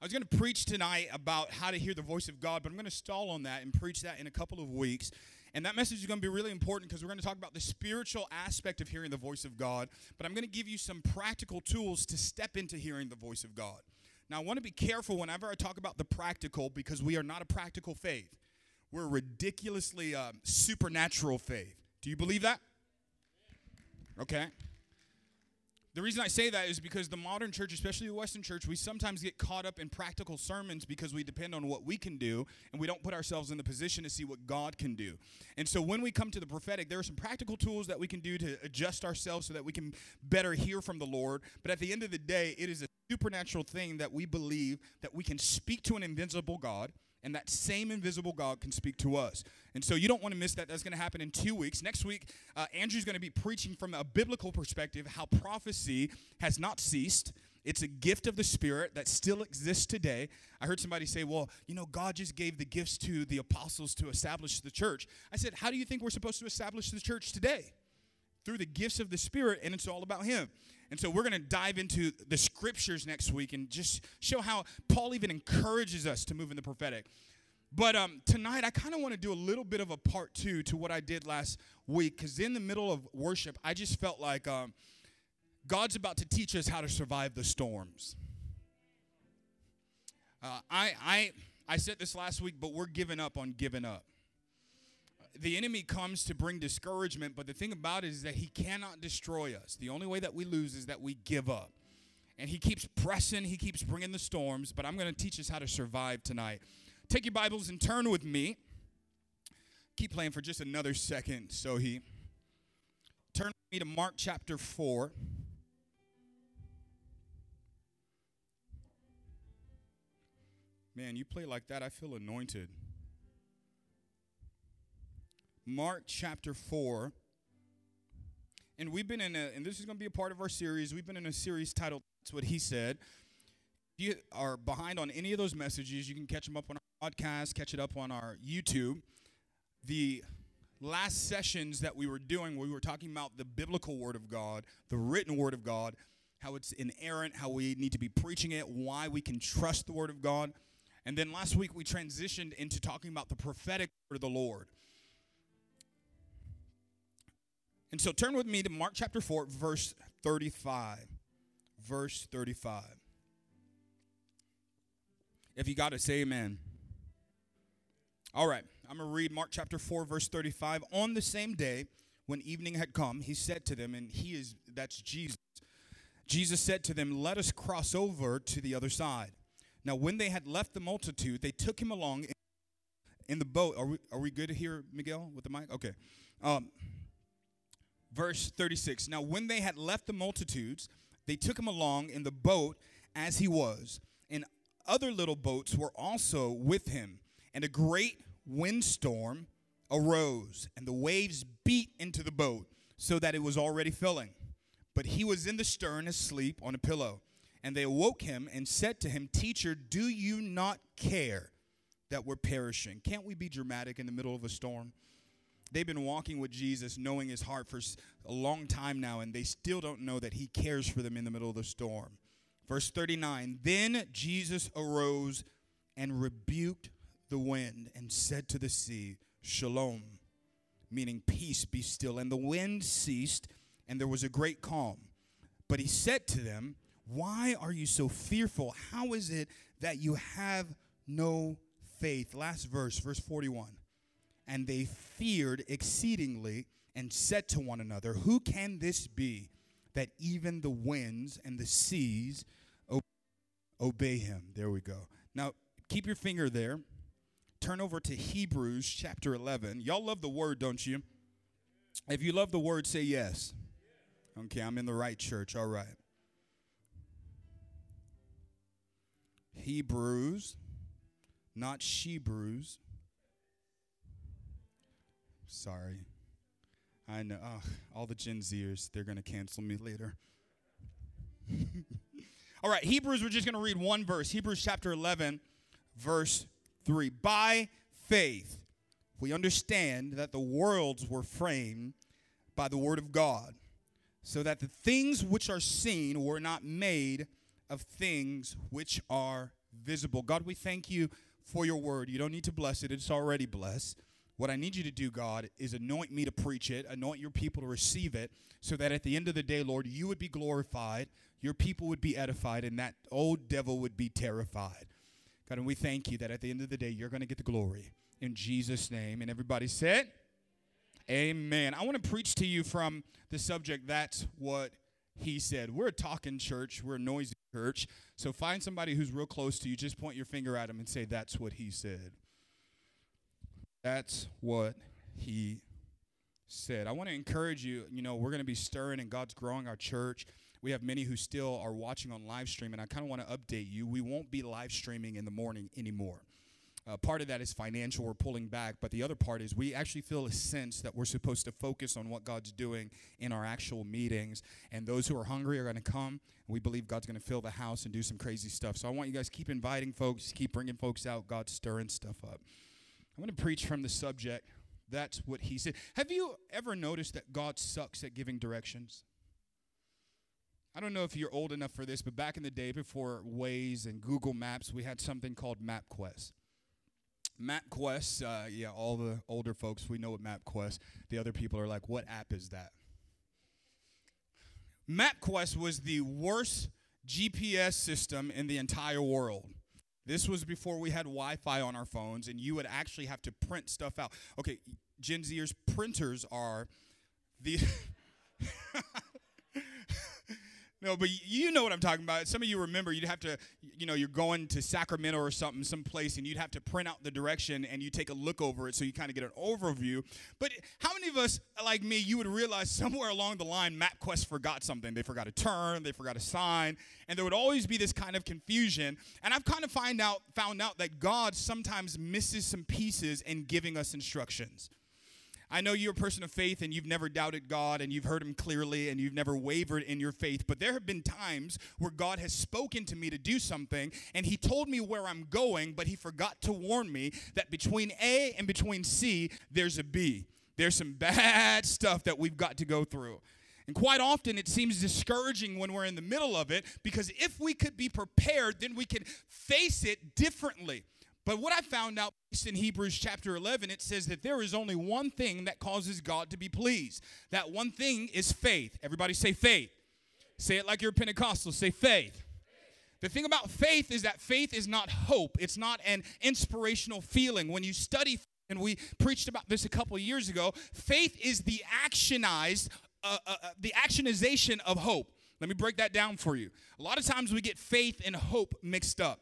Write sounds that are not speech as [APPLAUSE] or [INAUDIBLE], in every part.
I was going to preach tonight about how to hear the voice of God, but I'm going to stall on that and preach that in a couple of weeks. And that message is going to be really important because we're going to talk about the spiritual aspect of hearing the voice of God. But I'm going to give you some practical tools to step into hearing the voice of God. Now, I want to be careful whenever I talk about the practical because we are not a practical faith. We're a ridiculously uh, supernatural faith. Do you believe that? Okay. The reason I say that is because the modern church, especially the Western church, we sometimes get caught up in practical sermons because we depend on what we can do and we don't put ourselves in the position to see what God can do. And so when we come to the prophetic, there are some practical tools that we can do to adjust ourselves so that we can better hear from the Lord. But at the end of the day, it is a supernatural thing that we believe that we can speak to an invisible God and that same invisible God can speak to us. And so you don't want to miss that. That's going to happen in two weeks. Next week, uh, Andrew's going to be preaching from a biblical perspective how prophecy has not ceased. It's a gift of the Spirit that still exists today. I heard somebody say, well, you know, God just gave the gifts to the apostles to establish the church. I said, how do you think we're supposed to establish the church today? Through the gifts of the Spirit, and it's all about Him. And so we're going to dive into the scriptures next week and just show how Paul even encourages us to move in the prophetic. But um, tonight, I kind of want to do a little bit of a part two to what I did last week because in the middle of worship, I just felt like um, God's about to teach us how to survive the storms. Uh, I, I, I said this last week, but we're giving up on giving up the enemy comes to bring discouragement, but the thing about it is that he cannot destroy us. The only way that we lose is that we give up. And he keeps pressing, he keeps bringing the storms, but I'm going to teach us how to survive tonight. Take your Bibles and turn with me. Keep playing for just another second, so he. Turn with me to Mark chapter 4. Man, you play like that, I feel anointed. Mark chapter 4. And we've been in a, and this is going to be a part of our series. We've been in a series titled That's What He Said. If you are behind on any of those messages, you can catch them up on our podcast, catch it up on our YouTube. The last sessions that we were doing, we were talking about the biblical Word of God, the written Word of God, how it's inerrant, how we need to be preaching it, why we can trust the Word of God. And then last week we transitioned into talking about the prophetic word of the Lord. And so turn with me to Mark chapter 4, verse 35. Verse 35. If you got it, say amen. All right, I'm going to read Mark chapter 4, verse 35. On the same day, when evening had come, he said to them, and he is, that's Jesus. Jesus said to them, Let us cross over to the other side. Now, when they had left the multitude, they took him along in the boat. Are we, are we good here, Miguel, with the mic? Okay. Um, verse 36. Now, when they had left the multitudes, they took him along in the boat as he was, and other little boats were also with him. And a great windstorm arose, and the waves beat into the boat, so that it was already filling. But he was in the stern asleep on a pillow. And they awoke him and said to him, Teacher, do you not care that we're perishing? Can't we be dramatic in the middle of a storm? They've been walking with Jesus, knowing his heart for a long time now, and they still don't know that he cares for them in the middle of the storm. Verse 39 Then Jesus arose and rebuked the wind and said to the sea, Shalom, meaning peace be still. And the wind ceased, and there was a great calm. But he said to them, Why are you so fearful? How is it that you have no faith? Last verse, verse 41 and they feared exceedingly and said to one another, Who can this be that even the winds and the seas obey him? There we go. Now, keep your finger there. Turn over to Hebrews chapter 11. Y'all love the word, don't you? If you love the word, say yes. Okay, I'm in the right church. All right. Hebrews, not Shebrews. Sorry. I know. Oh, all the Gen Zers, they're going to cancel me later. [LAUGHS] all right, Hebrews, we're just going to read one verse. Hebrews chapter 11, verse 3. By faith, we understand that the worlds were framed by the word of God, so that the things which are seen were not made of things which are visible. God, we thank you for your word. You don't need to bless it, it's already blessed. What I need you to do, God, is anoint me to preach it, anoint your people to receive it, so that at the end of the day, Lord, you would be glorified, your people would be edified, and that old devil would be terrified. God, and we thank you that at the end of the day, you're going to get the glory. In Jesus' name. And everybody said, Amen. I want to preach to you from the subject, That's What He Said. We're a talking church, we're a noisy church. So find somebody who's real close to you, just point your finger at him and say, That's what He said. That's what He said. I want to encourage you, you know, we're going to be stirring and God's growing our church. We have many who still are watching on live stream, and I kind of want to update you. We won't be live streaming in the morning anymore. Uh, part of that is financial, we're pulling back, but the other part is we actually feel a sense that we're supposed to focus on what God's doing in our actual meetings. And those who are hungry are going to come. We believe God's going to fill the house and do some crazy stuff. So I want you guys keep inviting folks, keep bringing folks out. God's stirring stuff up. I'm going to preach from the subject. That's what he said. Have you ever noticed that God sucks at giving directions? I don't know if you're old enough for this, but back in the day before Waze and Google Maps, we had something called MapQuest. MapQuest, uh, yeah, all the older folks, we know what MapQuest. The other people are like, what app is that? MapQuest was the worst GPS system in the entire world. This was before we had Wi Fi on our phones, and you would actually have to print stuff out. Okay, Gen Zers, printers are the. [LAUGHS] No, but you know what I'm talking about. Some of you remember you'd have to, you know, you're going to Sacramento or something, someplace, and you'd have to print out the direction and you take a look over it so you kind of get an overview. But how many of us, like me, you would realize [LAUGHS] somewhere along the line MapQuest forgot something? They forgot a turn, they forgot a sign, and there would always be this kind of confusion. And I've kind of find out, found out that God sometimes misses some pieces in giving us instructions. I know you're a person of faith and you've never doubted God and you've heard Him clearly and you've never wavered in your faith, but there have been times where God has spoken to me to do something and He told me where I'm going, but He forgot to warn me that between A and between C, there's a B. There's some [LAUGHS] bad stuff that we've got to go through. And quite often it seems discouraging when we're in the middle of it because if we could be prepared, then we can face it differently. But what I found out in Hebrews chapter 11, it says that there is only one thing that causes God to be pleased. That one thing is faith. Everybody say faith. Say it like you're Pentecostal. Say faith. The thing about faith is that faith is not hope. It's not an inspirational feeling. When you study, and we preached about this a couple years ago, faith is the actionized, uh, uh, uh, the actionization of hope. Let me break that down for you. A lot of times we get faith and hope mixed up.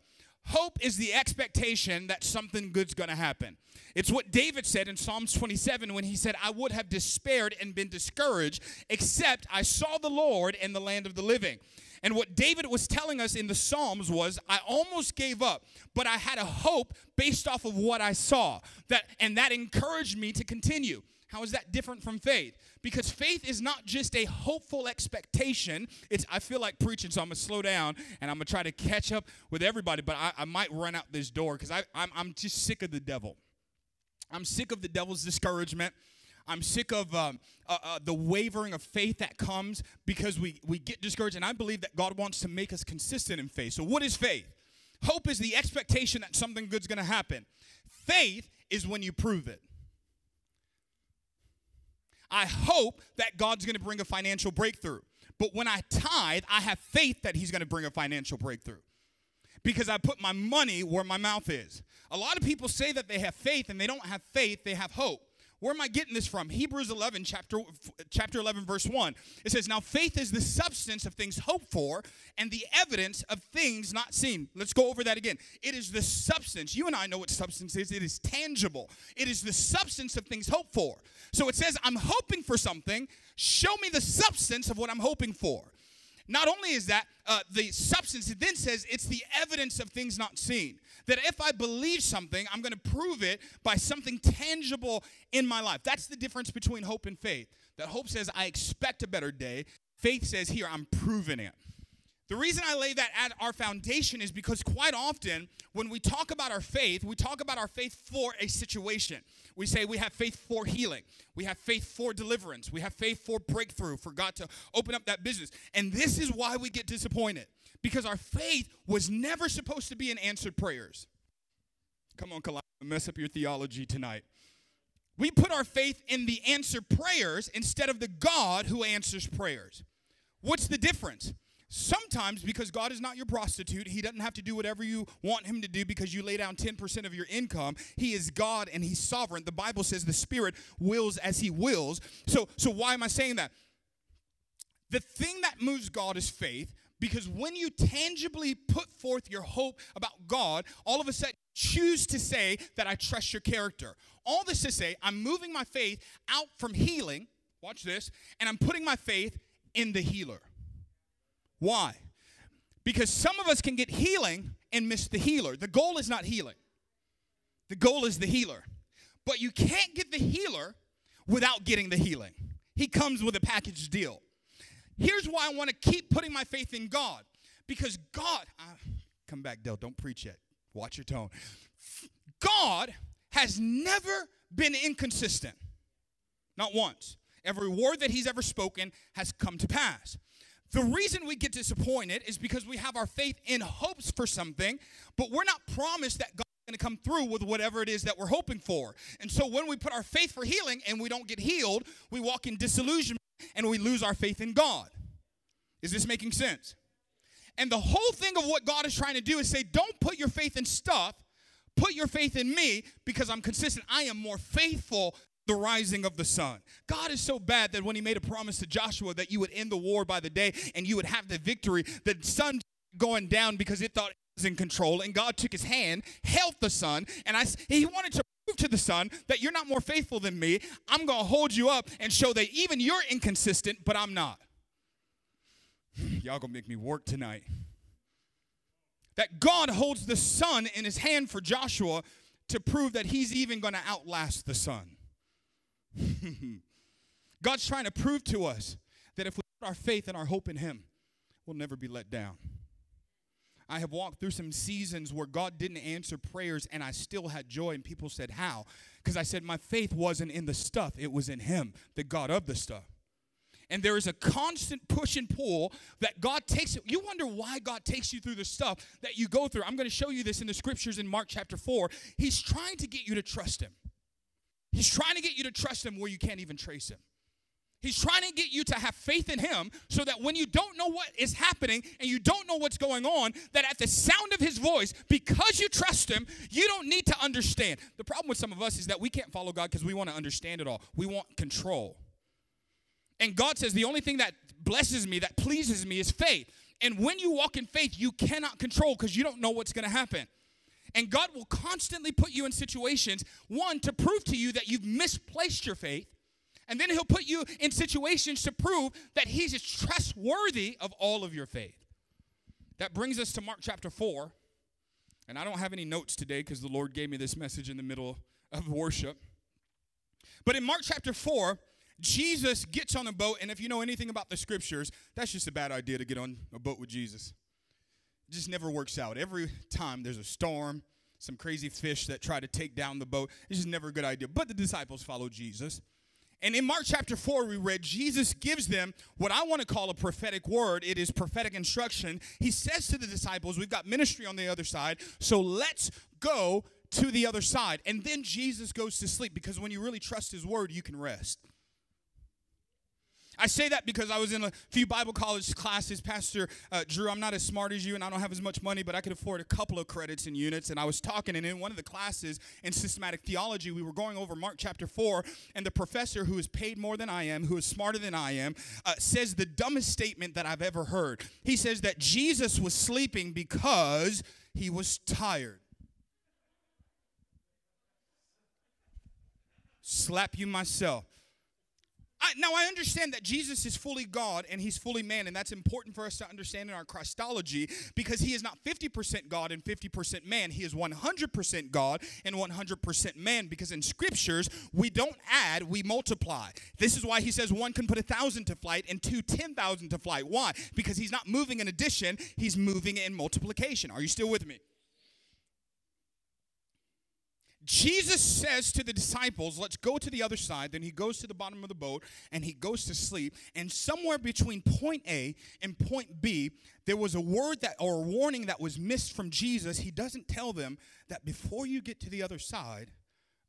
Hope is the expectation that something good's going to happen. It's what David said in Psalms 27 when he said, I would have despaired and been discouraged, except I saw the Lord in the land of the living. And what David was telling us in the Psalms was, I almost gave up, but I had a hope based off of what I saw. That and that encouraged me to continue. How is that different from faith? Because faith is not just a hopeful expectation. It's I feel like preaching, so I'm gonna slow down and I'm gonna try to catch up with everybody, but I, I might run out this door because I'm, I'm just sick of the devil. I'm sick of the devil's discouragement. I'm sick of um, uh, uh, the wavering of faith that comes because we, we get discouraged. And I believe that God wants to make us consistent in faith. So, what is faith? Hope is the expectation that something good's to happen. Faith is when you prove it. I hope that God's going to bring a financial breakthrough. But when I tithe, I have faith that He's going to bring a financial breakthrough because I put my money where my mouth is. A lot of people say that they have faith and they don't have faith, they have hope. Where am I getting this from? Hebrews 11, chapter, chapter 11, verse 1. It says, Now faith is the substance of things hoped for and the evidence of things not seen. Let's go over that again. It is the substance. You and I know what substance is. It is tangible, it is the substance of things hoped for. So it says, I'm hoping for something. Show me the substance of what I'm hoping for. Not only is that uh, the substance, it then says it's the evidence of things not seen. That if I believe something, I'm going to prove it by something tangible in my life. That's the difference between hope and faith. That hope says, I expect a better day. Faith says, here, I'm proving it. The reason I lay that at our foundation is because quite often when we talk about our faith, we talk about our faith for a situation. We say we have faith for healing, we have faith for deliverance, we have faith for breakthrough, for God to open up that business. And this is why we get disappointed Because our faith was never supposed to be in answered prayers. Come on, Colossians, mess up your theology tonight. We put our faith in the answered prayers instead of the God who answers prayers. What's the difference? Sometimes, because God is not your prostitute, He doesn't have to do whatever you want Him to do because you lay down 10% of your income. He is God and He's sovereign. The Bible says the Spirit wills as He wills. So, so why am I saying that? The thing that moves God is faith because when you tangibly put forth your hope about God, all of a sudden choose to say that I trust your character. All this to say, I'm moving my faith out from healing, watch this, and I'm putting my faith in the healer. Why? Because some of us can get healing and miss the healer. The goal is not healing, the goal is the healer. But you can't get the healer without getting the healing. He comes with a package deal. Here's why I want to keep putting my faith in God. Because God, come back, Dell, don't preach yet. Watch your tone. God has never been inconsistent. Not once. Every word that he's ever spoken has come to pass. The reason we get disappointed is because we have our faith in hopes for something, but we're not promised that God's going to come through with whatever it is that we're hoping for. And so when we put our faith for healing and we don't get healed, we walk in disillusionment and we lose our faith in God. Is this making sense? And the whole thing of what God is trying to do is say, don't put your faith in stuff, put your faith in me because I'm consistent. I am more faithful the rising of the sun. God is so bad that when he made a promise to Joshua that you would end the war by the day and you would have the victory, the sun going down because it thought it was in control and God took his hand, held the sun, and I he wanted to to the sun that you're not more faithful than me. I'm going to hold you up and show that even you're inconsistent, but I'm not. [SIGHS] Y'all going to make me work tonight. That God holds the sun in his hand for Joshua to prove that he's even going to outlast the sun. [LAUGHS] God's trying to prove to us that if we put our faith and our hope in Him, we'll never be let down. I have walked through some seasons where God didn't answer prayers and I still had joy, and people said, How? Because I said, My faith wasn't in the stuff, it was in Him, the God of the stuff. And there is a constant push and pull that God takes. You wonder why God takes you through the stuff that you go through. I'm going to show you this in the scriptures in Mark chapter 4. He's trying to get you to trust Him. He's trying to get you to trust him where you can't even trace him. He's trying to get you to have faith in him so that when you don't know what is happening and you don't know what's going on, that at the sound of his voice, because you trust him, you don't need to understand. The problem with some of us is that we can't follow God because we want to understand it all. We want control. And God says the only thing that blesses me, that pleases me, is faith. And when you walk in faith, you cannot control because you don't know what's going to happen. And God will constantly put you in situations, one, to prove to you that you've misplaced your faith. And then he'll put you in situations to prove that he's trustworthy of all of your faith. That brings us to Mark chapter 4. And I don't have any notes today because the Lord gave me this message in the middle of worship. But in Mark chapter 4, Jesus gets on a boat. And if you know anything about the scriptures, that's just a bad idea to get on a boat with Jesus. It just never works out. Every time there's a storm, some crazy fish that try to take down the boat, it's just never a good idea. But the disciples follow Jesus. And in Mark chapter 4, we read, Jesus gives them what I want to call a prophetic word. It is prophetic instruction. He says to the disciples, We've got ministry on the other side, so let's go to the other side. And then Jesus goes to sleep because when you really trust his word, you can rest. I say that because I was in a few Bible college classes. Pastor uh, Drew, I'm not as smart as you and I don't have as much money, but I could afford a couple of credits and units. And I was talking, and in one of the classes in systematic theology, we were going over Mark chapter 4, and the professor, who is paid more than I am, who is smarter than I am, uh, says the dumbest statement that I've ever heard. He says that Jesus was sleeping because he was tired. Slap you myself. I, now, I understand that Jesus is fully God and he's fully man, and that's important for us to understand in our Christology because he is not 50% God and 50% man. He is 100% God and 100% man because in scriptures, we don't add, we multiply. This is why he says one can put a thousand to flight and two ten thousand to flight. Why? Because he's not moving in addition, he's moving in multiplication. Are you still with me? Jesus says to the disciples, Let's go to the other side. Then he goes to the bottom of the boat and he goes to sleep. And somewhere between point A and point B, there was a word that or a warning that was missed from Jesus. He doesn't tell them that before you get to the other side,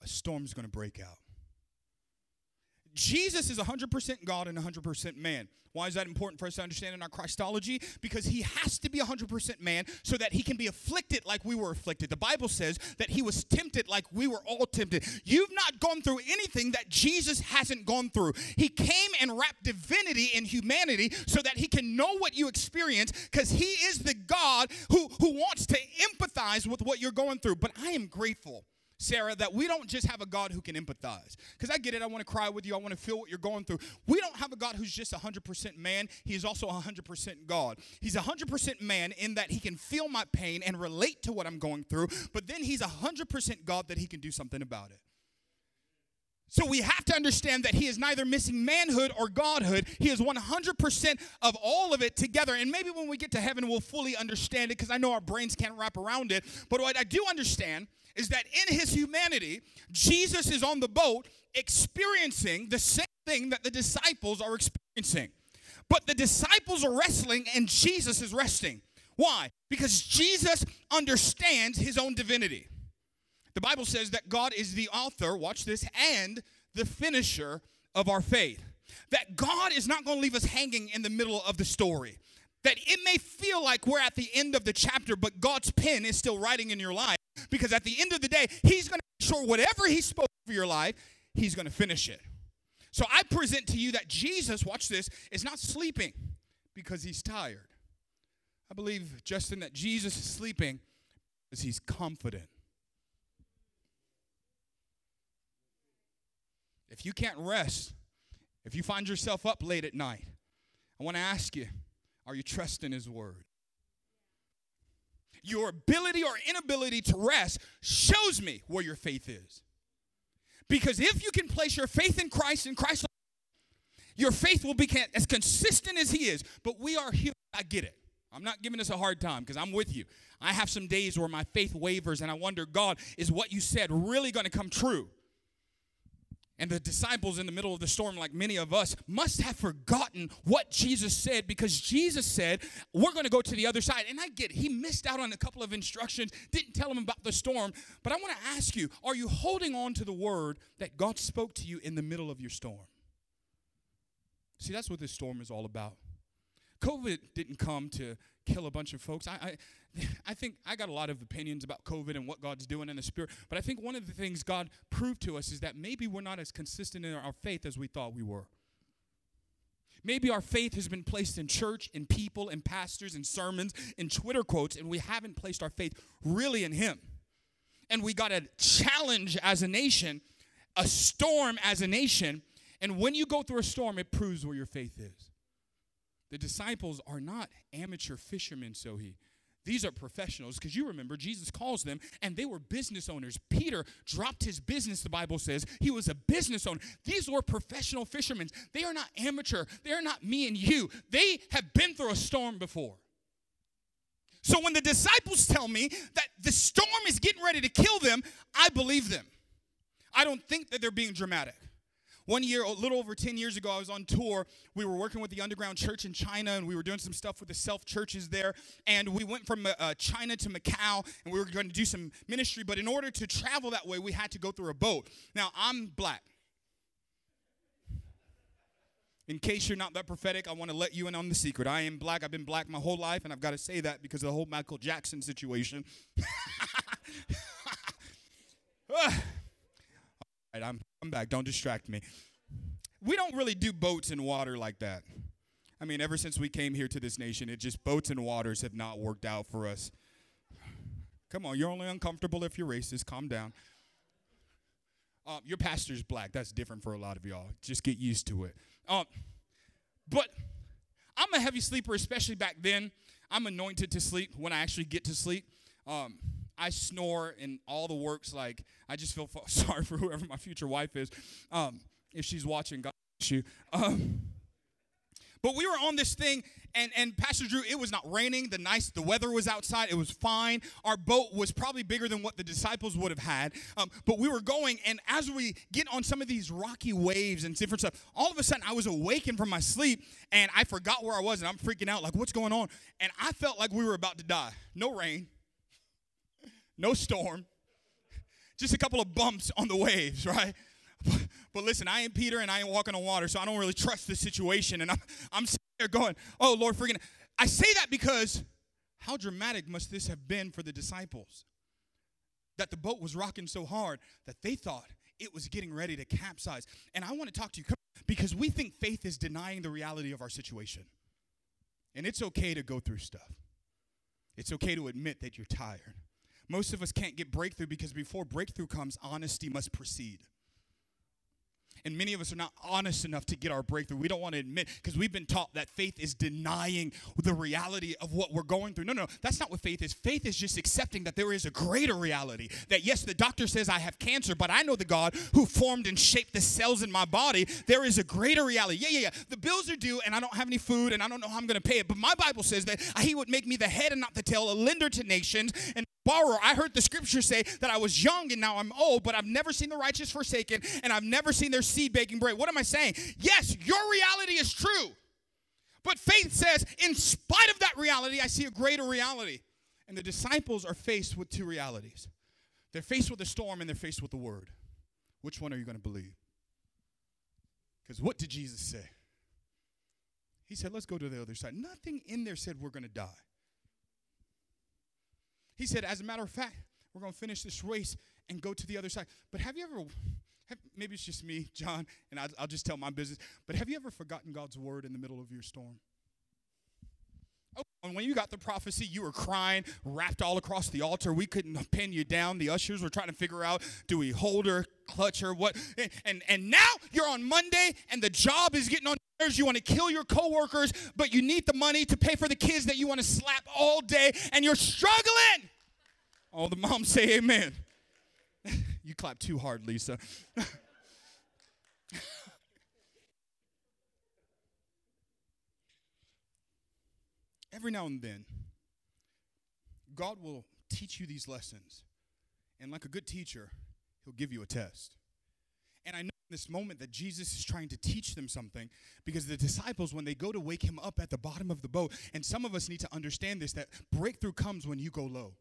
a storm's going to break out. Jesus is 100% God and 100% man. Why is that important for us to understand in our Christology? Because he has to be 100% man so that he can be afflicted like we were afflicted. The Bible says that he was tempted like we were all tempted. You've not gone through anything that Jesus hasn't gone through. He came and wrapped divinity in humanity so that he can know what you experience because he is the God who, who wants to empathize with what you're going through. But I am grateful Sarah, that we don't just have a God who can empathize. Because I get it, I want to cry with you, I want to feel what you're going through. We don't have a God who's just 100% man, He is also 100% God. He's 100% man in that He can feel my pain and relate to what I'm going through, but then He's 100% God that He can do something about it. So we have to understand that he is neither missing manhood or godhood. He is 100% of all of it together. And maybe when we get to heaven, we'll fully understand it because I know our brains can't wrap around it. But what I do understand is that in his humanity, Jesus is on the boat experiencing the same thing that the disciples are experiencing. But the disciples are wrestling and Jesus is resting. Why? Because Jesus understands his own divinity. The Bible says that God is the author, watch this, and the finisher of our faith. That God is not going to leave us hanging in the middle of the story. That it may feel like we're at the end of the chapter, but God's pen is still writing in your life. Because at the end of the day, He's going to make sure whatever He spoke for your life, He's going to finish it. So I present to you that Jesus, watch this, is not sleeping because He's tired. I believe, Justin, that Jesus is sleeping because He's confident. If you can't rest, if you find yourself up late at night, I want to ask you are you trusting His word? Your ability or inability to rest shows me where your faith is. Because if you can place your faith in Christ and Christ, your faith will be as consistent as He is. But we are human. I get it. I'm not giving us a hard time because I'm with you. I have some days where my faith wavers and I wonder, God, is what you said really going to come true? And the disciples in the middle of the storm, like many of us, must have forgotten what Jesus said because Jesus said, We're going to go to the other side. And I get it. He missed out on a couple of instructions, didn't tell them about the storm. But I want to ask you are you holding on to the word that God spoke to you in the middle of your storm? See, that's what this storm is all about. COVID didn't come to kill a bunch of folks. I, I, I think I got a lot of opinions about COVID and what God's doing in the spirit, but I think one of the things God proved to us is that maybe we're not as consistent in our faith as we thought we were. Maybe our faith has been placed in church, in people, in pastors, in sermons, in Twitter quotes, and we haven't placed our faith really in Him. And we got a challenge as a nation, a storm as a nation, and when you go through a storm, it proves where your faith is. The disciples are not amateur fishermen, so he. These are professionals because you remember Jesus calls them and they were business owners. Peter dropped his business, the Bible says. He was a business owner. These were professional fishermen. They are not amateur. They are not me and you. They have been through a storm before. So when the disciples tell me that the storm is getting ready to kill them, I believe them. I don't think that they're being dramatic. One year, a little over 10 years ago, I was on tour. We were working with the underground church in China, and we were doing some stuff with the self churches there. And we went from uh, China to Macau, and we were going to do some ministry. But in order to travel that way, we had to go through a boat. Now, I'm black. In case you're not that prophetic, I want to let you in on the secret. I am black. I've been black my whole life, and I've got to say that because of the whole Michael Jackson situation. [LAUGHS] All right, I'm, I'm back. Don't distract me. We don't really do boats and water like that. I mean, ever since we came here to this nation, it just boats and waters have not worked out for us. Come on, you're only uncomfortable if you're racist. Calm down. Um, your pastor's black. That's different for a lot of y'all. Just get used to it. Um, but I'm a heavy sleeper, especially back then. I'm anointed to sleep when I actually get to sleep. Um, I snore and all the works. Like I just feel [LAUGHS] sorry for whoever my future wife is, um, if she's watching. God bless you. Um, But we were on this thing, and, and Pastor Drew, it was not raining. The nice, the weather was outside. It was fine. Our boat was probably bigger than what the disciples would have had. Um, but we were going, and as we get on some of these rocky waves and different stuff, all of a sudden I was awakened from my sleep, and I forgot where I was, and I'm freaking out, like, what's going on? And I felt like we were about to die. No rain, no storm, [LAUGHS] just a couple of bumps on the waves, [LAUGHS] right? But listen, I ain't Peter and I ain't walking on water, so I don't really trust the situation. And I'm, I'm sitting there going, oh, Lord, freaking. I say that because how dramatic must this have been for the disciples? That the boat was rocking so hard that they thought it was getting ready to capsize. And I want to talk to you because we think faith is denying the reality of our situation. And it's okay to go through stuff, it's okay to admit that you're tired. Most of us can't get breakthrough because before breakthrough comes, honesty must precede. And many of us are not honest enough to get our breakthrough. We don't want to admit because we've been taught that faith is denying the reality of what we're going through. No, no, that's not what faith is. Faith is just accepting that there is a greater reality. That yes, the doctor says I have cancer, but I know the God who formed and shaped the cells in my body. There is a greater reality. Yeah, yeah, yeah. The bills are due and I don't have any food and I don't know how I'm going to pay it. But my Bible says that He would make me the head and not the tail, a lender to nations and borrower. I heard the scripture say that I was young and now I'm old, but I've never seen the righteous forsaken and I've never seen their seed baking bread. What am I saying? Yes, your reality is true. But faith says, in spite of that reality, I see a greater reality. And the disciples are faced with two realities they're faced with a storm and they're faced with the word. Which one are you going to believe? Because what did Jesus say? He said, Let's go to the other side. Nothing in there said we're going to die. He said, As a matter of fact, we're going to finish this race and go to the other side. But have you ever have, maybe it's just me, John, and I'll, I'll just tell my business. But have you ever forgotten God's word in the middle of your storm? Oh, and when you got the prophecy, you were crying, wrapped all across the altar. We couldn't pin you down. The ushers were trying to figure out do we hold her, clutch her, what? And, and now you're on Monday and the job is getting on. You want to kill your coworkers, but you need the money to pay for the kids that you want to slap all day and you're struggling. All the moms say amen. [LAUGHS] you clap too hard, Lisa. [LAUGHS] Every now and then, God will teach you these lessons. And like a good teacher, he'll give you a test. And I know this moment that Jesus is trying to teach them something because the disciples, when they go to wake him up at the bottom of the boat, and some of us need to understand this that breakthrough comes when you go low.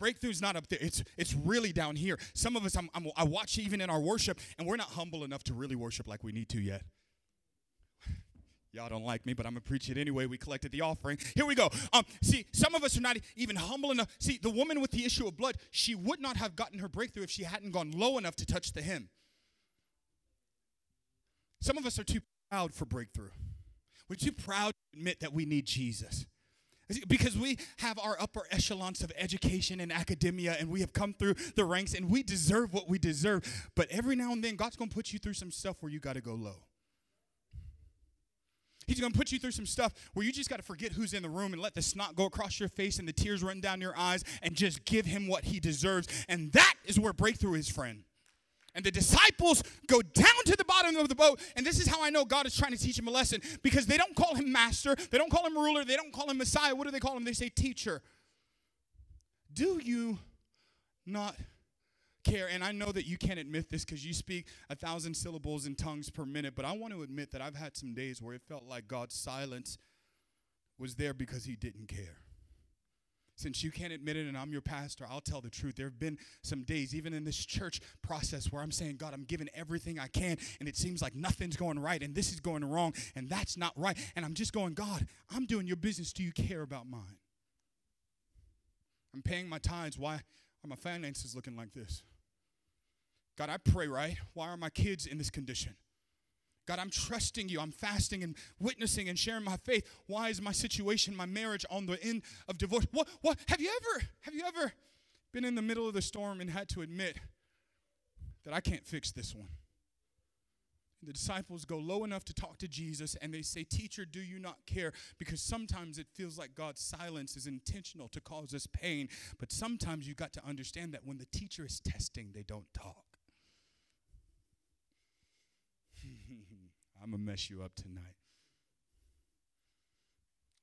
Breakthrough's not up there. It's it's really down here. Some of us, I'm, I'm, i watch even in our worship, and we're not humble enough to really worship like we need to yet. Y'all don't like me, but I'm gonna preach it anyway. We collected the offering. Here we go. Um, see, some of us are not even humble enough. See, the woman with the issue of blood, she would not have gotten her breakthrough if she hadn't gone low enough to touch the hem. Some of us are too proud for breakthrough. We're too proud to admit that we need Jesus. Because we have our upper echelons of education and academia, and we have come through the ranks, and we deserve what we deserve. But every now and then, God's to put you through some stuff where you got to go low. He's going to put you through some stuff where you just got to forget who's in the room and let the snot go across your face and the tears run down your eyes and just give him what he deserves. And that is where breakthrough is, friend. And the disciples go down to the bottom of the boat. And this is how I know God is trying to teach him a lesson because they don't call him master, they don't call him ruler, they don't call him Messiah. What do they call him? They say teacher. Do you not care? And I know that you can't admit this because you speak a thousand syllables in tongues per minute, but I want to admit that I've had some days where it felt like God's silence was there because he didn't care since you can't admit it and I'm your pastor, I'll tell the truth. There have been some days, even in this church process, where I'm saying, God, I'm giving everything I can, and it seems like nothing's going right, and this is going wrong, and that's not right. And I'm just going, God, I'm doing your business. Do you care about mine? I'm paying my tithes. Why are my finances looking like this? God, I pray, right? Why are my kids in this condition? God, I'm trusting you. I'm fasting and witnessing and sharing my faith. Why is my situation, my marriage on the end of divorce? What what have you ever have you ever been in the middle of the storm and had to admit that I can't fix this one? The disciples go low enough to talk to Jesus and they say, Teacher, do you not care? Because sometimes it feels like God's silence is intentional to cause us pain. But sometimes you've got to understand that when the teacher is testing, they don't talk. I'm going to mess you up tonight.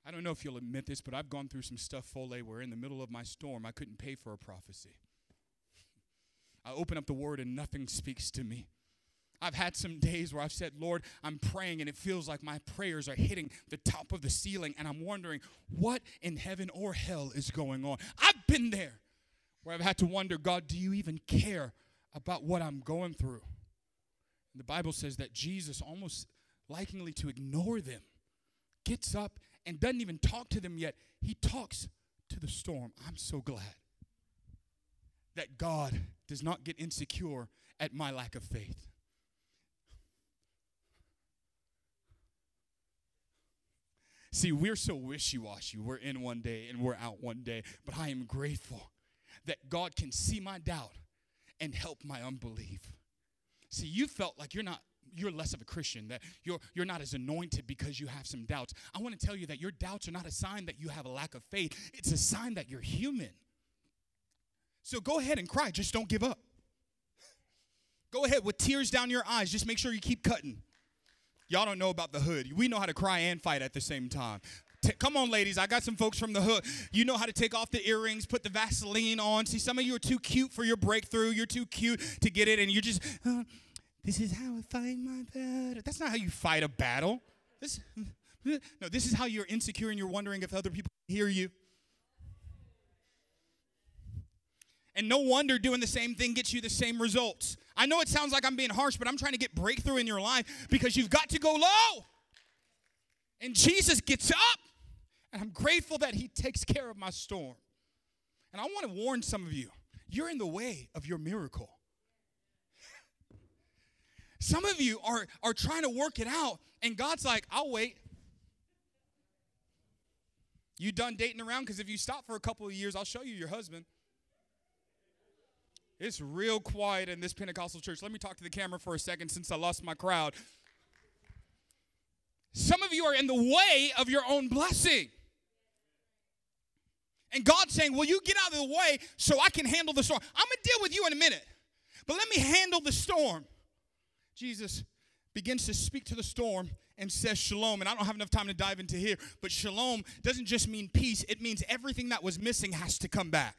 I don't know if you'll admit this, but I've gone through some stuff, Fole, where in the middle of my storm, I couldn't pay for a prophecy. [LAUGHS] I open up the word and nothing speaks to me. I've had some days where I've said, Lord, I'm praying, and it feels like my prayers are hitting the top of the ceiling, and I'm wondering what in heaven or hell is going on. I've been there where I've had to wonder, God, do you even care about what I'm going through? The Bible says that Jesus, almost likingly to ignore them, gets up and doesn't even talk to them yet. He talks to the storm. I'm so glad that God does not get insecure at my lack of faith. See, we're so wishy washy. We're in one day and we're out one day. But I am grateful that God can see my doubt and help my unbelief. See, you felt like you're not you're less of a Christian, that you're, you're not as anointed because you have some doubts. I want to tell you that your doubts are not a sign that you have a lack of faith, it's a sign that you're human. So go ahead and cry, just don't give up. Go ahead with tears down your eyes, just make sure you keep cutting. Y'all don't know about the hood. We know how to cry and fight at the same time. T- come on, ladies. I got some folks from the hood. You know how to take off the earrings, put the Vaseline on. See, some of you are too cute for your breakthrough. You're too cute to get it, and you're just, uh, this is how I fight my battle. That's not how you fight a battle. This, [LAUGHS] no, this is how you're insecure and you're wondering if other people hear you. And no wonder doing the same thing gets you the same results. I know it sounds like I'm being harsh, but I'm trying to get breakthrough in your life because you've got to go low. And Jesus gets up. And I'm grateful that he takes care of my storm. And I want to warn some of you you're in the way of your miracle. [LAUGHS] Some of you are, are trying to work it out, and God's like, I'll wait. You done dating around? Because if you stop for a couple of years, I'll show you your husband. It's real quiet in this Pentecostal church. Let me talk to the camera for a second since I lost my crowd. Some of you are in the way of your own blessing. And God's saying, Will you get out of the way so I can handle the storm? I'm going to deal with you in a minute, but let me handle the storm. Jesus begins to speak to the storm and says shalom. And I don't have enough time to dive into here, but shalom doesn't just mean peace, it means everything that was missing has to come back.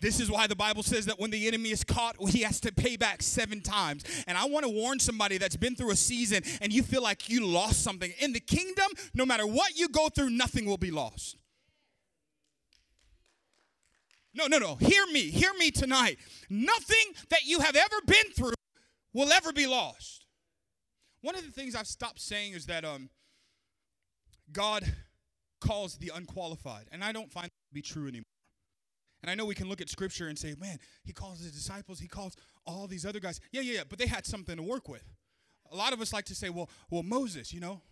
This is why the Bible says that when the enemy is caught, he has to pay back seven times. And I want to warn somebody that's been through a season and you feel like you lost something. In the kingdom, no matter what you go through, nothing will be lost. No, no, no. Hear me. Hear me tonight. Nothing that you have ever been through will ever be lost. One of the things I've stopped saying is that um, God calls the unqualified, and I don't find that to be true anymore. And I know we can look at scripture and say, man, he calls the disciples, he calls all these other guys. Yeah, yeah, yeah, but they had something to work with. A lot of us like to say, well, well, Moses, you know,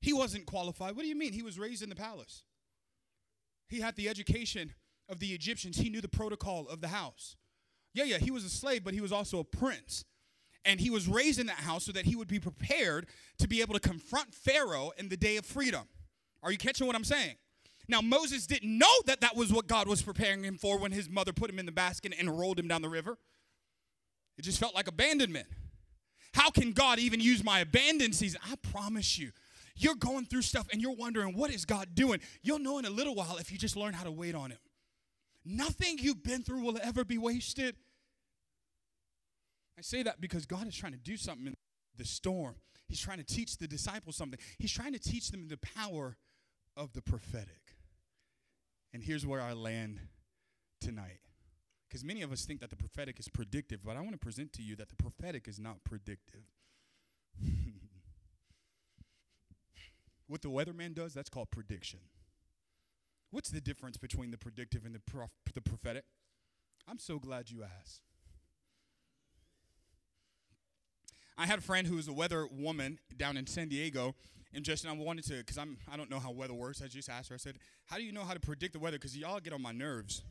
he wasn't qualified. What do you mean? He was raised in the palace. He had the education of the Egyptians. He knew the protocol of the house. Yeah, yeah, he was a slave, but he was also a prince. And he was raised in that house so that he would be prepared to be able to confront Pharaoh in the day of freedom. Are you catching what I'm saying? Now, Moses didn't know that that was what God was preparing him for when his mother put him in the basket and rolled him down the river. It just felt like abandonment. How can God even use my abandoned season? I promise you, you're going through stuff and you're wondering, what is God doing? You'll know in a little while if you just learn how to wait on Him. Nothing you've been through will ever be wasted. I say that because God is trying to do something in the storm. He's trying to teach the disciples something. He's trying to teach them the power of the prophetic. And here's where I land tonight. Because many of us think that the prophetic is predictive, but I want to present to you that the prophetic is not predictive. [LAUGHS] what the weatherman does, that's called prediction. What's the difference between the predictive and the, prof- the prophetic? I'm so glad you asked. I had a friend who was a weather woman down in San Diego, and Justin, I wanted to, because I'm, I don't know how weather works. I just asked her. I said, "How do you know how to predict the weather? Because y'all get on my nerves.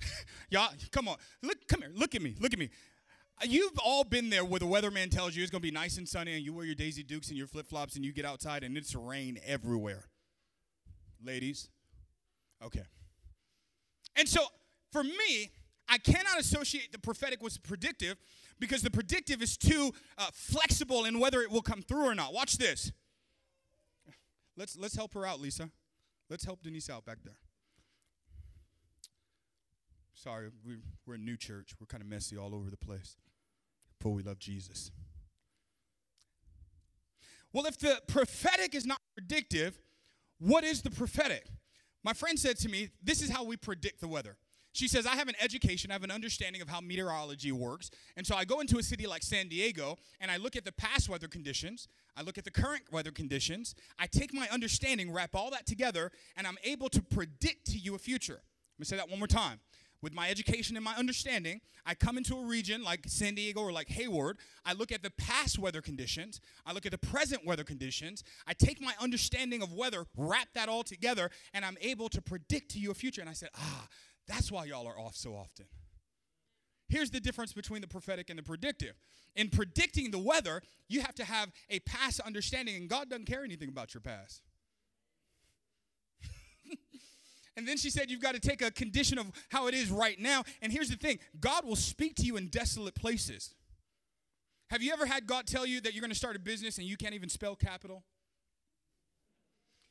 [LAUGHS] y'all, come on, look, come here, look at me, look at me. You've all been there where the weatherman tells you it's going to be nice and sunny, and you wear your Daisy Dukes and your flip flops, and you get outside, and it's rain everywhere. Ladies, okay. And so, for me, I cannot associate the prophetic with predictive because the predictive is too uh, flexible in whether it will come through or not. Watch this. Let's let's help her out, Lisa. Let's help Denise out back there. Sorry, we, we're a new church. We're kind of messy all over the place. But we love Jesus. Well, if the prophetic is not predictive, what is the prophetic? My friend said to me, This is how we predict the weather. She says, I have an education, I have an understanding of how meteorology works. And so I go into a city like San Diego and I look at the past weather conditions, I look at the current weather conditions, I take my understanding, wrap all that together, and I'm able to predict to you a future. Let me say that one more time with my education and my understanding, I come into a region like San Diego or like Hayward. I look at the past weather conditions. I look at the present weather conditions. I take my understanding of weather, wrap that all together, and I'm able to predict to you a future. And I said, ah, that's why y'all are off so often. Here's the difference between the prophetic and the predictive. In predicting the weather, you have to have a past understanding, and God doesn't care anything about your past. [LAUGHS] And then she said, You've got to take a condition of how it is right now. And here's the thing God will speak to you in desolate places. Have you ever had God tell you that you're going to start a business and you can't even spell capital?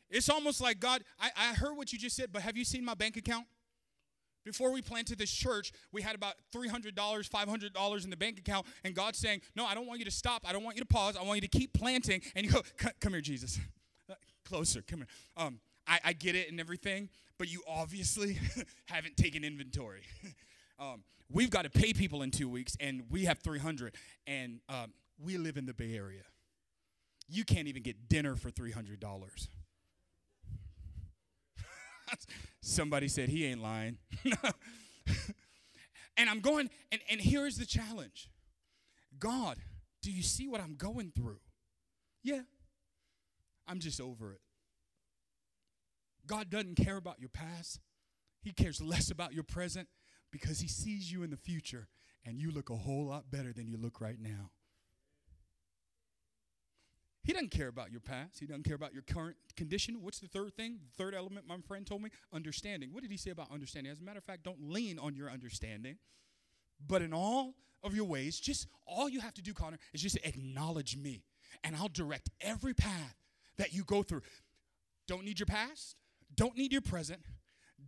It's almost like God, I, I heard what you just said, but have you seen my bank account? Before we planted this church, we had about $300, $500 in the bank account, and God's saying, No, I don't want you to stop. I don't want you to pause. I want you to keep planting. And you go, [LAUGHS] Come here, Jesus. [LAUGHS] Closer, come here. Um, I, I get it and everything, but you obviously [LAUGHS] haven't taken inventory. um, we've got to pay people in two weeks, and we have 300, and um, we live in the Bay Area. You can't even get dinner for $300. Somebody said he ain't lying. [LAUGHS] and I'm going, and, and here's the challenge God, do you see what I'm going through? Yeah, I'm just over it. God doesn't care about your past, He cares less about your present because He sees you in the future and you look a whole lot better than you look right now. He doesn't care about your past. He doesn't care about your current condition. What's the third thing? The third element my friend told me? Understanding. What did he say about understanding? As a matter of fact, don't lean on your understanding, but in all of your ways, just all you have to do, Connor, is just acknowledge me, and I'll direct every path that you go through. Don't need your past, don't need your present,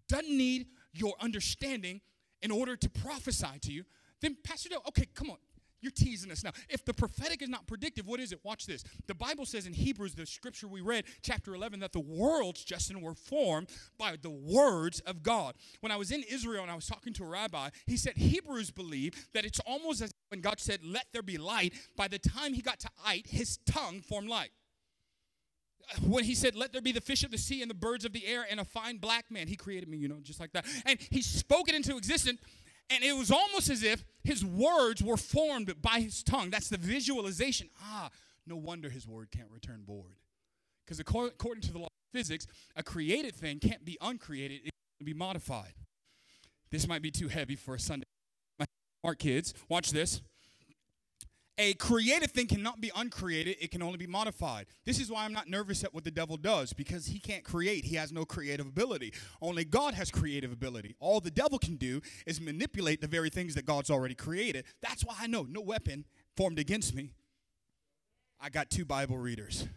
doesn't need your understanding in order to prophesy to you, then Pastor Dale, okay, come on. You're teasing us now. If the prophetic is not predictive, what is it? Watch this. The Bible says in Hebrews, the scripture we read, chapter 11, that the worlds, Justin, were formed by the words of God. When I was in Israel and I was talking to a rabbi, he said Hebrews believe that it's almost as when God said, Let there be light, by the time he got to light, his tongue formed light when he said, Let there be the fish of the sea and the birds of the air and a fine black man, he created me, you know, just like that. And he spoke it into existence. And it was almost as if his words were formed by his tongue. That's the visualization. Ah, no wonder his word can't return void. Because according to the law of physics, a created thing can't be uncreated, it can be modified. This might be too heavy for a Sunday. My kids, watch this. A created thing cannot be uncreated, it can only be modified. This is why I'm not nervous at what the devil does, because he can't create. He has no creative ability. Only God has creative ability. All the devil can do is manipulate the very things that God's already created. That's why I know no weapon formed against me. I got two Bible readers.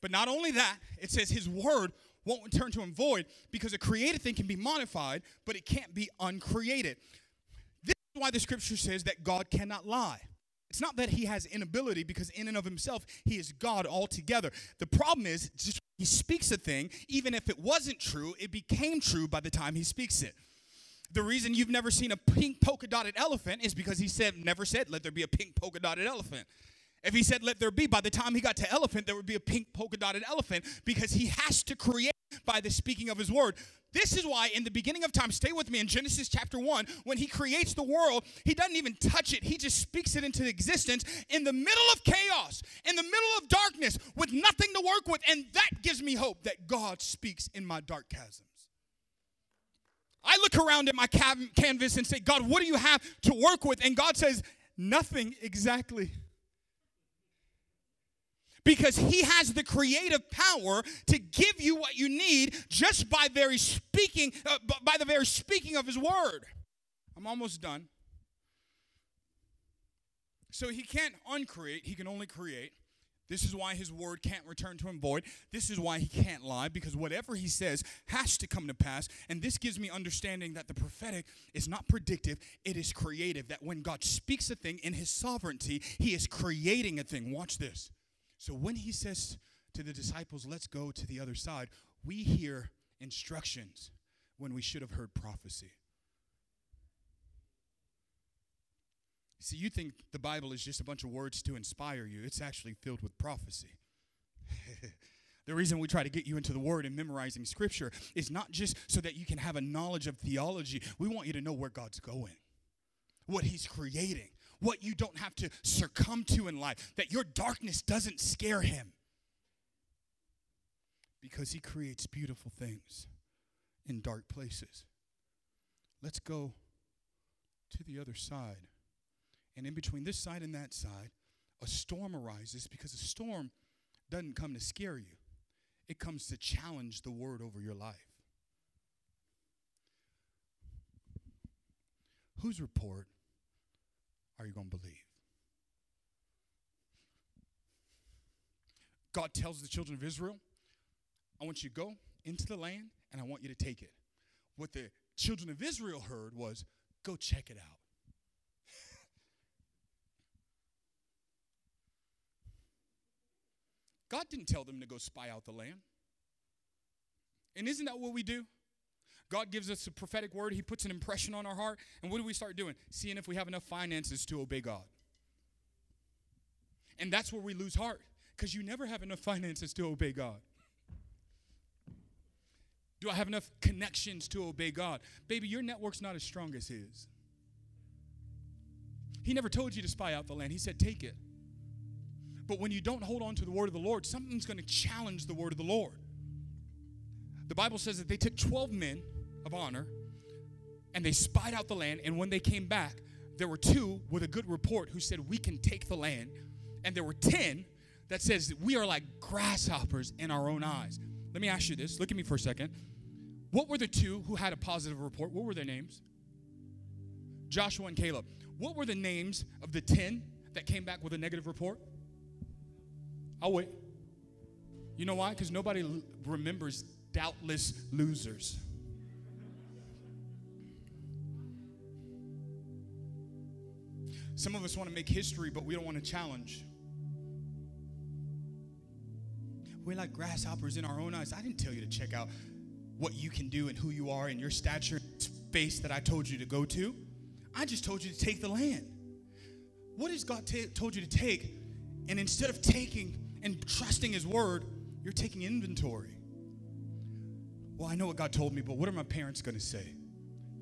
But not only that, it says his word won't return to him void because a created thing can be modified, but it can't be uncreated. This is why the scripture says that God cannot lie. It's not that he has inability because in and of himself he is God altogether. The problem is just he speaks a thing, even if it wasn't true, it became true by the time he speaks it. The reason you've never seen a pink polka dotted elephant is because he said never said let there be a pink polka dotted elephant. If he said let there be, by the time he got to elephant, there would be a pink polka dotted elephant because he has to create by the speaking of his word. This is why, in the beginning of time, stay with me in Genesis chapter 1, when he creates the world, he doesn't even touch it. He just speaks it into existence in the middle of chaos, in the middle of darkness, with nothing to work with. And that gives me hope that God speaks in my dark chasms. I look around at my canvas and say, God, what do you have to work with? And God says, nothing exactly because he has the creative power to give you what you need just by very speaking uh, by the very speaking of his word i'm almost done So he can't uncreate, he can only create. This is why his word can't return to him void. This is why he can't lie, because whatever he says has to come to pass. And this gives me understanding that the prophetic is not predictive, it is creative. That when God speaks a thing in his sovereignty, he is creating a thing. Watch this. So when he says to the disciples, let's go to the other side, we hear instructions when we should have heard prophecy. See, you think the Bible is just a bunch of words to inspire you, it's actually filled with prophecy. [LAUGHS] the reason we try to get you into the Word and memorizing Scripture is not just so that you can have a knowledge of theology. We want you to know where God's going, what He's creating, what you don't have to succumb to in life, that your darkness doesn't scare Him. Because He creates beautiful things in dark places. Let's go to the other side. And in between this side and that side, a storm arises because a storm doesn't come to scare you, it comes to challenge the word over your life. Whose report are you going to believe? God tells the children of Israel, I want you to go into the land and I want you to take it. What the children of Israel heard was, go check it out. [LAUGHS] God didn't tell them to go spy out the land. And isn't that what we do? God gives us a prophetic word, He puts an impression on our heart, and what do we start doing? Seeing if we have enough finances to obey God. And that's where we lose heart, because you never have enough finances to obey God. Do I have enough connections to obey God? Baby, your network's not as strong as His. He never told you to spy out the land, He said, take it. But when you don't hold on to the word of the Lord, something's going to challenge the word of the Lord. The Bible says that they took 12 men of honor and they spied out the land. And when they came back, there were two with a good report who said, We can take the land. And there were 10 that says we are like grasshoppers in our own eyes. Let me ask you this. Look at me for a second. What were the two who had a positive report? What were their names? Joshua and Caleb. What were the names of the 10 that came back with a negative report? I'll wait. You know why? Because nobody l- remembers doubtless losers. Some of us want to make history, but we don't want to challenge. We're like grasshoppers in our own eyes. I didn't tell you to check out what you can do and who you are and your stature space that I told you to go to. I just told you to take the land. What has God t- told you to take? And instead of taking and trusting His word, you're taking inventory. Well, I know what God told me, but what are my parents going to say?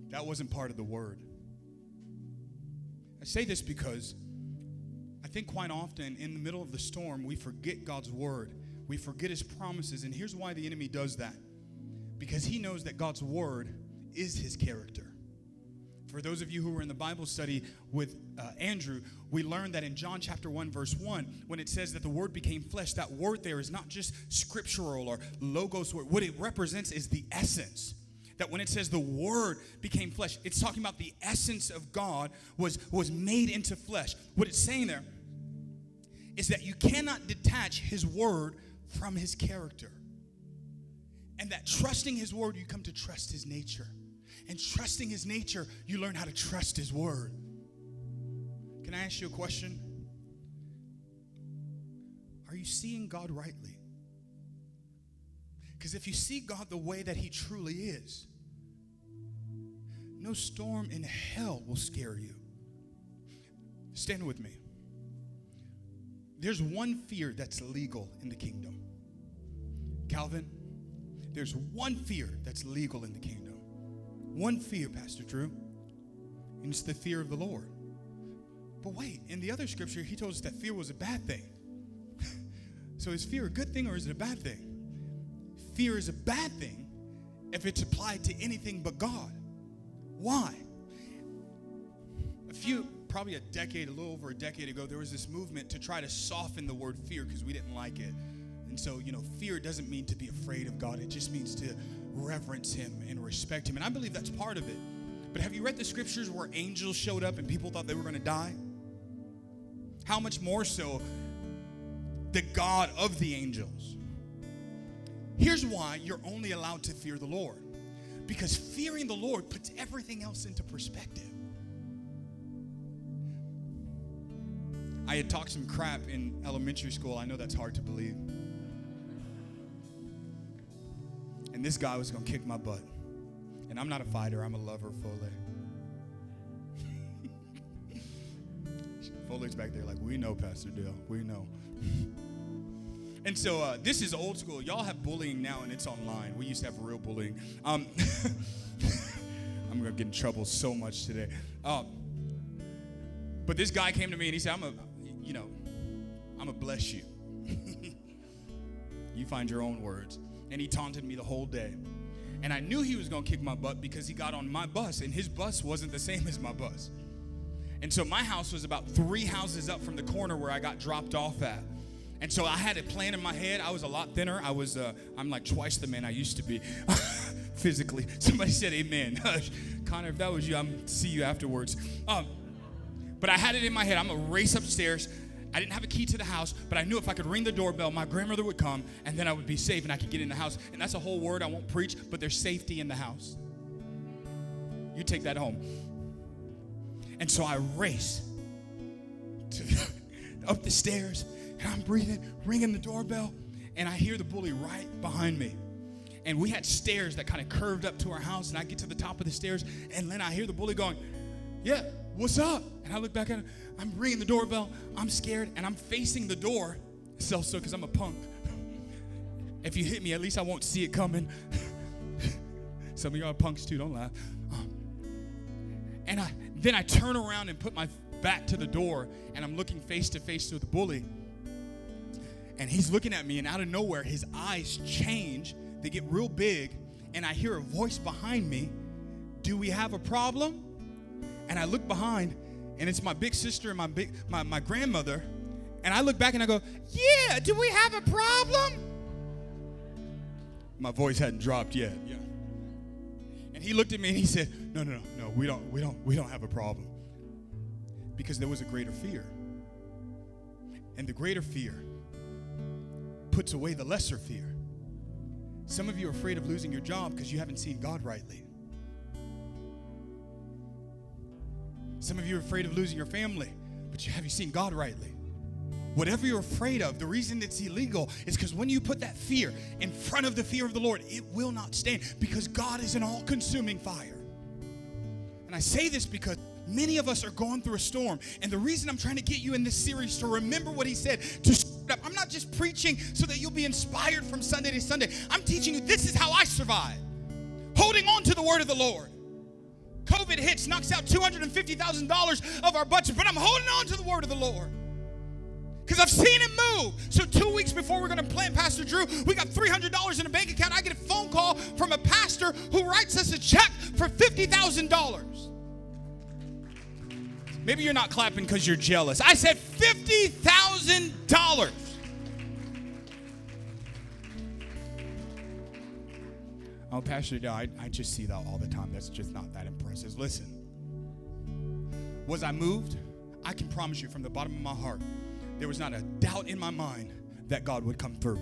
That wasn't part of the word. I say this because I think quite often in the middle of the storm, we forget God's word, we forget His promises. And here's why the enemy does that because he knows that God's word is His character. For those of you who were in the Bible study with uh, Andrew, we learned that in John chapter 1, verse 1, when it says that the word became flesh, that word there is not just scriptural or logos word. What it represents is the essence. That when it says the word became flesh, it's talking about the essence of God was, was made into flesh. What it's saying there is that you cannot detach his word from his character. And that trusting his word, you come to trust his nature and trusting his nature, you learn how to trust his word. Can I ask you a question? Are you seeing God rightly? Because if you see God the way that he truly is, no storm in hell will scare you. Stand with me. There's one fear that's legal in the kingdom. Calvin, there's one fear that's legal in the kingdom. One fear, Pastor Drew, and it's the fear of the Lord. But wait, in the other scripture, he told us that fear was a bad thing. [LAUGHS] so is fear a good thing or is it a bad thing? Fear is a bad thing if it's applied to anything but God. Why? A few, probably a decade, a little over a decade ago, there was this movement to try to soften the word fear because we didn't like it. And so, you know, fear doesn't mean to be afraid of God, it just means to reverence Him and respect Him. And I believe that's part of it. But have you read the scriptures where angels showed up and people thought they were going to die? How much more so the God of the angels? Here's why you're only allowed to fear the Lord because fearing the Lord puts everything else into perspective. I had talked some crap in elementary school. I know that's hard to believe. And this guy was going to kick my butt. And I'm not a fighter, I'm a lover, Foley. [LAUGHS] Foley's back there like, we know, Pastor Dale. We know. [LAUGHS] and so uh, this is old school. Y'all have bullying now, and it's online. We used to have real bullying. Um, [LAUGHS] I'm to get in trouble so much today. Um, but this guy came to me and he said, I'm a, you know, I'm to bless you. [LAUGHS] you find your own words. And he taunted me the whole day. And I knew he was to kick my butt because he got on my bus, and his bus wasn't the same as my bus. And so my house was about three houses up from the corner where I got dropped off at. And so I had a plan in my head. I was a lot thinner. I was, uh, I'm like twice the man I used to be [LAUGHS] physically. Somebody said amen. [LAUGHS] Connor, if that was you, I'm see you afterwards. Um, but I had it in my head. I'm gonna race upstairs. I didn't have a key to the house, but I knew if I could ring the doorbell, my grandmother would come, and then I would be safe and I could get in the house. And that's a whole word I won't preach, but there's safety in the house. You take that home. And so I race to, [LAUGHS] up the stairs, and I'm breathing, ringing the doorbell, and I hear the bully right behind me. And we had stairs that kind of curved up to our house, and I get to the top of the stairs, and then I hear the bully going, Yeah, what's up? And I look back at him. I'm ringing the doorbell. I'm scared, and I'm facing the door. So, so, because I'm a punk. [LAUGHS] If you hit me, at least I won't see it coming. [LAUGHS] Some of y'all are punks too. Don't laugh. Um, and I then I turn around and put my back to the door, and I'm looking face to face with the bully. And he's looking at me, and out of nowhere, his eyes change. They get real big, and I hear a voice behind me. Do we have a problem? And I look behind, and it's my big sister and my big my, my grandmother. And I look back and I go, Yeah, do we have a problem? My voice hadn't dropped yet. Yeah. And he looked at me and he said, No, no, no, no, we don't, we don't, we don't have a problem. Because there was a greater fear. And the greater fear puts away the lesser fear. Some of you are afraid of losing your job because you haven't seen God rightly. Some of you are afraid of losing your family, but you have you seen God rightly? Whatever you're afraid of, the reason it's illegal is because when you put that fear in front of the fear of the Lord, it will not stand because God is an all consuming fire. And I say this because many of us are going through a storm. And the reason I'm trying to get you in this series to remember what he said, to up. I'm not just preaching so that you'll be inspired from Sunday to Sunday. I'm teaching you this is how I survive. Holding on to the word of the Lord. COVID hits, knocks out $250,000 of our budget, but I'm holding on to the word of the Lord. Because I've seen it move. So, two weeks before we're going to plant Pastor Drew, we got $300 in a bank account. I get a phone call from a pastor who writes us a check for $50,000. Maybe you're not clapping because you're jealous. I said $50,000. Oh, Pastor Dale, I, I just see that all the time. That's just not that impressive. Listen, was I moved? I can promise you from the bottom of my heart, there was not a doubt in my mind that God would come through.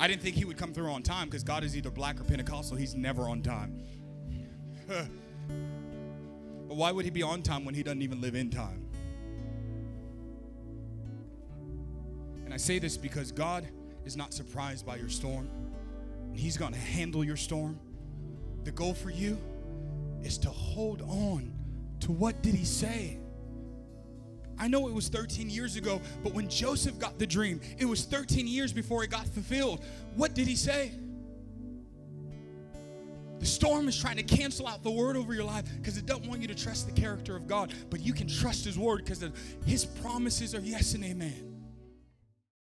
I didn't think He would come through on time because God is either black or Pentecostal. He's never on time. [LAUGHS] but why would He be on time when He doesn't even live in time? And I say this because God is not surprised by your storm He's going to handle your storm. The goal for you is to hold on to what did He say? I know it was 13 years ago, but when Joseph got the dream, it was 13 years before it got fulfilled. What did he say? The storm is trying to cancel out the word over your life because it doesn't want you to trust the character of God, but you can trust his word because his promises are yes and amen.